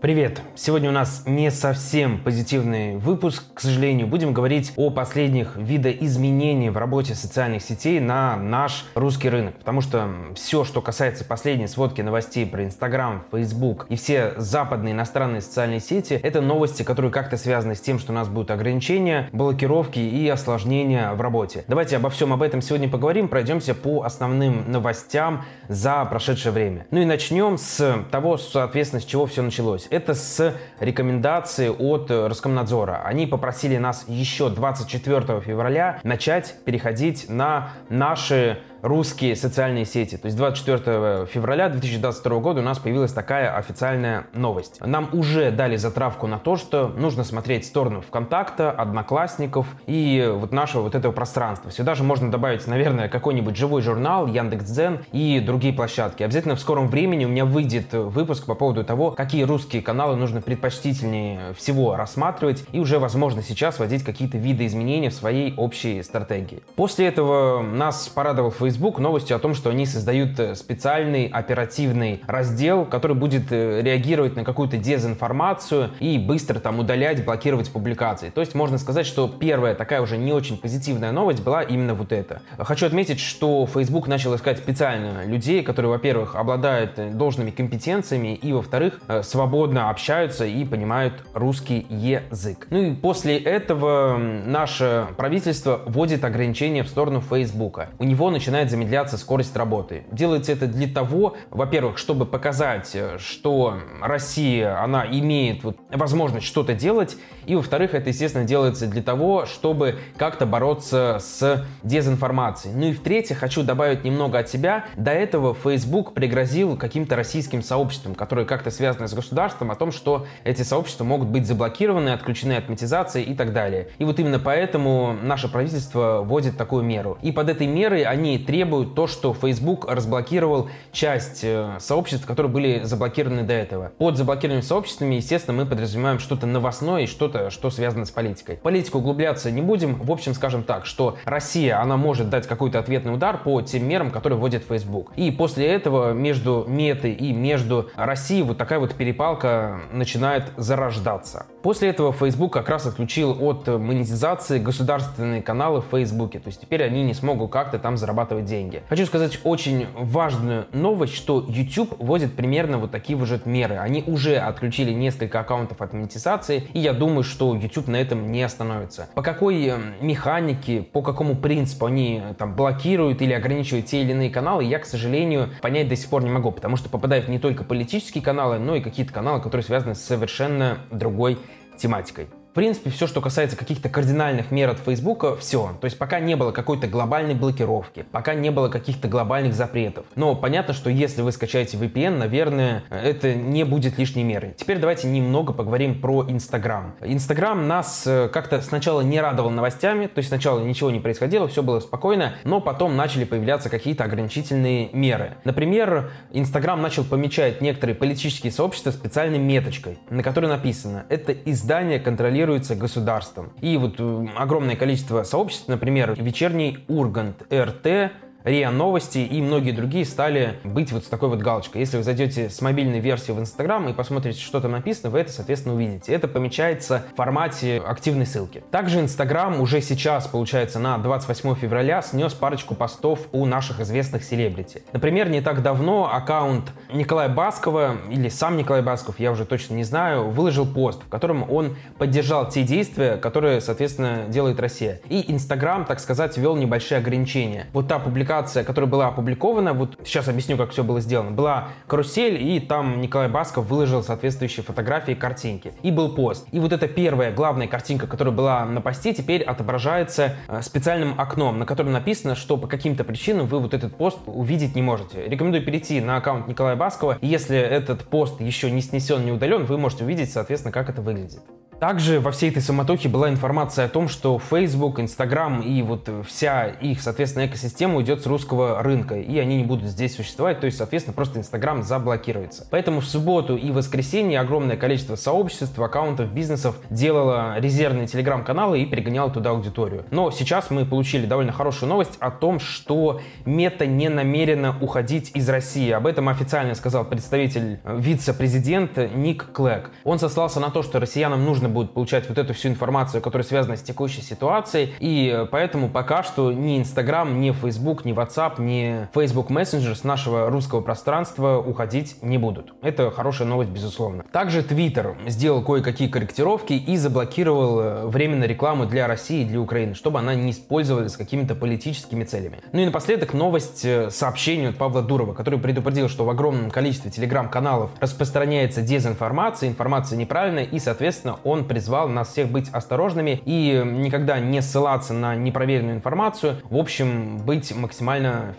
Привет! Сегодня у нас не совсем позитивный выпуск, к сожалению. Будем говорить о последних видоизменениях в работе социальных сетей на наш русский рынок. Потому что все, что касается последней сводки новостей про Инстаграм, Фейсбук и все западные иностранные социальные сети, это новости, которые как-то связаны с тем, что у нас будут ограничения, блокировки и осложнения в работе. Давайте обо всем об этом сегодня поговорим, пройдемся по основным новостям за прошедшее время. Ну и начнем с того, соответственно, с чего все началось это с рекомендации от Роскомнадзора. Они попросили нас еще 24 февраля начать переходить на наши русские социальные сети. То есть 24 февраля 2022 года у нас появилась такая официальная новость. Нам уже дали затравку на то, что нужно смотреть сторону ВКонтакта, Одноклассников и вот нашего вот этого пространства. Сюда же можно добавить, наверное, какой-нибудь живой журнал, Яндекс.Дзен и другие площадки. Обязательно в скором времени у меня выйдет выпуск по поводу того, какие русские каналы нужно предпочтительнее всего рассматривать и уже, возможно, сейчас вводить какие-то виды изменений в своей общей стратегии. После этого нас порадовал Facebook Facebook новостью о том, что они создают э, специальный оперативный раздел, который будет э, реагировать на какую-то дезинформацию и быстро там удалять, блокировать публикации. То есть можно сказать, что первая такая уже не очень позитивная новость была именно вот эта. Хочу отметить, что Facebook начал искать специально людей, которые, во-первых, обладают э, должными компетенциями и, во-вторых, свободно общаются и понимают русский язык. Ну и после этого наше правительство вводит ограничения в сторону Facebook. У него начинает начинает замедляться скорость работы. Делается это для того, во-первых, чтобы показать, э, что Россия, она имеет вот возможность что-то делать, и, во-вторых, это, естественно, делается для того, чтобы как-то бороться с дезинформацией. Ну и, в-третьих, хочу добавить немного от себя. До этого Facebook пригрозил каким-то российским сообществам, которые как-то связаны с государством, о том, что эти сообщества могут быть заблокированы, отключены от монетизации и так далее. И вот именно поэтому наше правительство вводит такую меру. И под этой мерой они требуют то, что Facebook разблокировал часть э, сообществ, которые были заблокированы до этого. Под заблокированными сообществами, естественно, мы подразумеваем что-то новостное и что-то, что связано с политикой. Политику углубляться не будем. В общем, скажем так, что Россия, она может дать какой-то ответный удар по тем мерам, которые вводит Facebook. И после этого между метой и между Россией вот такая вот перепалка начинает зарождаться. После этого Facebook как раз отключил от монетизации государственные каналы в Facebook. То есть теперь они не смогут как-то там зарабатывать деньги. Хочу сказать очень важную новость, что YouTube вводит примерно вот такие вот меры. Они уже отключили несколько аккаунтов от монетизации, и я думаю, что YouTube на этом не остановится. По какой эм, механике, по какому принципу они э, там блокируют или ограничивают те или иные каналы, я, к сожалению, понять до сих пор не могу, потому что попадают не только политические каналы, но и какие-то каналы, которые связаны с совершенно другой тематикой принципе, все, что касается каких-то кардинальных мер от Фейсбука, все. То есть пока не было какой-то глобальной блокировки, пока не было каких-то глобальных запретов. Но понятно, что если вы скачаете VPN, наверное, это не будет лишней мерой. Теперь давайте немного поговорим про Инстаграм. Инстаграм нас э, как-то сначала не радовал новостями, то есть сначала ничего не происходило, все было спокойно, но потом начали появляться какие-то ограничительные меры. Например, Инстаграм начал помечать некоторые политические сообщества специальной меточкой, на которой написано «Это издание контролирует контролируется государством. И вот э, огромное количество сообществ, например, вечерний Ургант, РТ, РИА Новости и многие другие стали быть вот с такой вот галочкой. Если вы зайдете с мобильной версии в Инстаграм и посмотрите, что там написано, вы это, соответственно, увидите. Это помечается в формате активной ссылки. Также Инстаграм уже сейчас, получается, на 28 февраля снес парочку постов у наших известных селебрити. Например, не так давно аккаунт Николая Баскова, или сам Николай Басков, я уже точно не знаю, выложил пост, в котором он поддержал те действия, которые, соответственно, делает Россия. И Инстаграм, так сказать, ввел небольшие ограничения. Вот та публикация публикация, которая была опубликована, вот сейчас объясню, как все было сделано, была карусель, и там Николай Басков выложил соответствующие фотографии и картинки. И был пост. И вот эта первая главная картинка, которая была на посте, теперь отображается э, специальным окном, на котором написано, что по каким-то причинам вы вот этот пост увидеть не можете. Рекомендую перейти на аккаунт Николая Баскова. И если этот пост еще не снесен, не удален, вы можете увидеть, соответственно, как это выглядит. Также во всей этой самотохе была информация о том, что Facebook, Instagram и вот вся их, соответственно, экосистема уйдет с русского рынка, и они не будут здесь существовать, то есть, соответственно, просто Instagram заблокируется. Поэтому в субботу и воскресенье огромное количество сообществ, аккаунтов, бизнесов делало резервные телеграм-каналы и перегоняло туда аудиторию. Но сейчас мы получили довольно хорошую новость о том, что Мета не намерена уходить из России. Об этом официально сказал представитель вице-президента Ник Клэг. Он сослался на то, что россиянам нужно будет получать вот эту всю информацию, которая связана с текущей ситуацией. И поэтому пока что ни Инстаграм, ни Facebook, ни WhatsApp, ни Facebook Messenger с нашего русского пространства уходить не будут. Это хорошая новость, безусловно. Также Twitter сделал кое-какие корректировки и заблокировал э, временно рекламу для России и для Украины, чтобы она не использовалась какими-то политическими целями. Ну и напоследок новость э, сообщение от Павла Дурова, который предупредил, что в огромном количестве телеграм-каналов распространяется дезинформация, информация неправильная, и, соответственно, он призвал нас всех быть осторожными и никогда не ссылаться на непроверенную информацию, в общем, быть максимально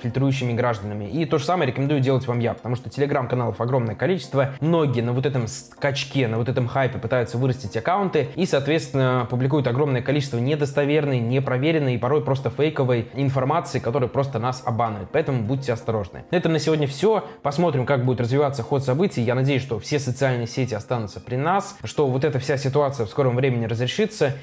фильтрующими гражданами. И то же самое рекомендую делать вам я, потому что телеграм-каналов огромное количество, многие на вот этом скачке, на вот этом хайпе пытаются вырастить аккаунты и, соответственно, публикуют огромное количество недостоверной, непроверенной и порой просто фейковой информации, которая просто нас обманывает. Поэтому будьте осторожны. На этом на сегодня все. Посмотрим, как будет развиваться ход событий. Я надеюсь, что все социальные сети останутся при нас, что вот эта вся ситуация в скором времени разрешится,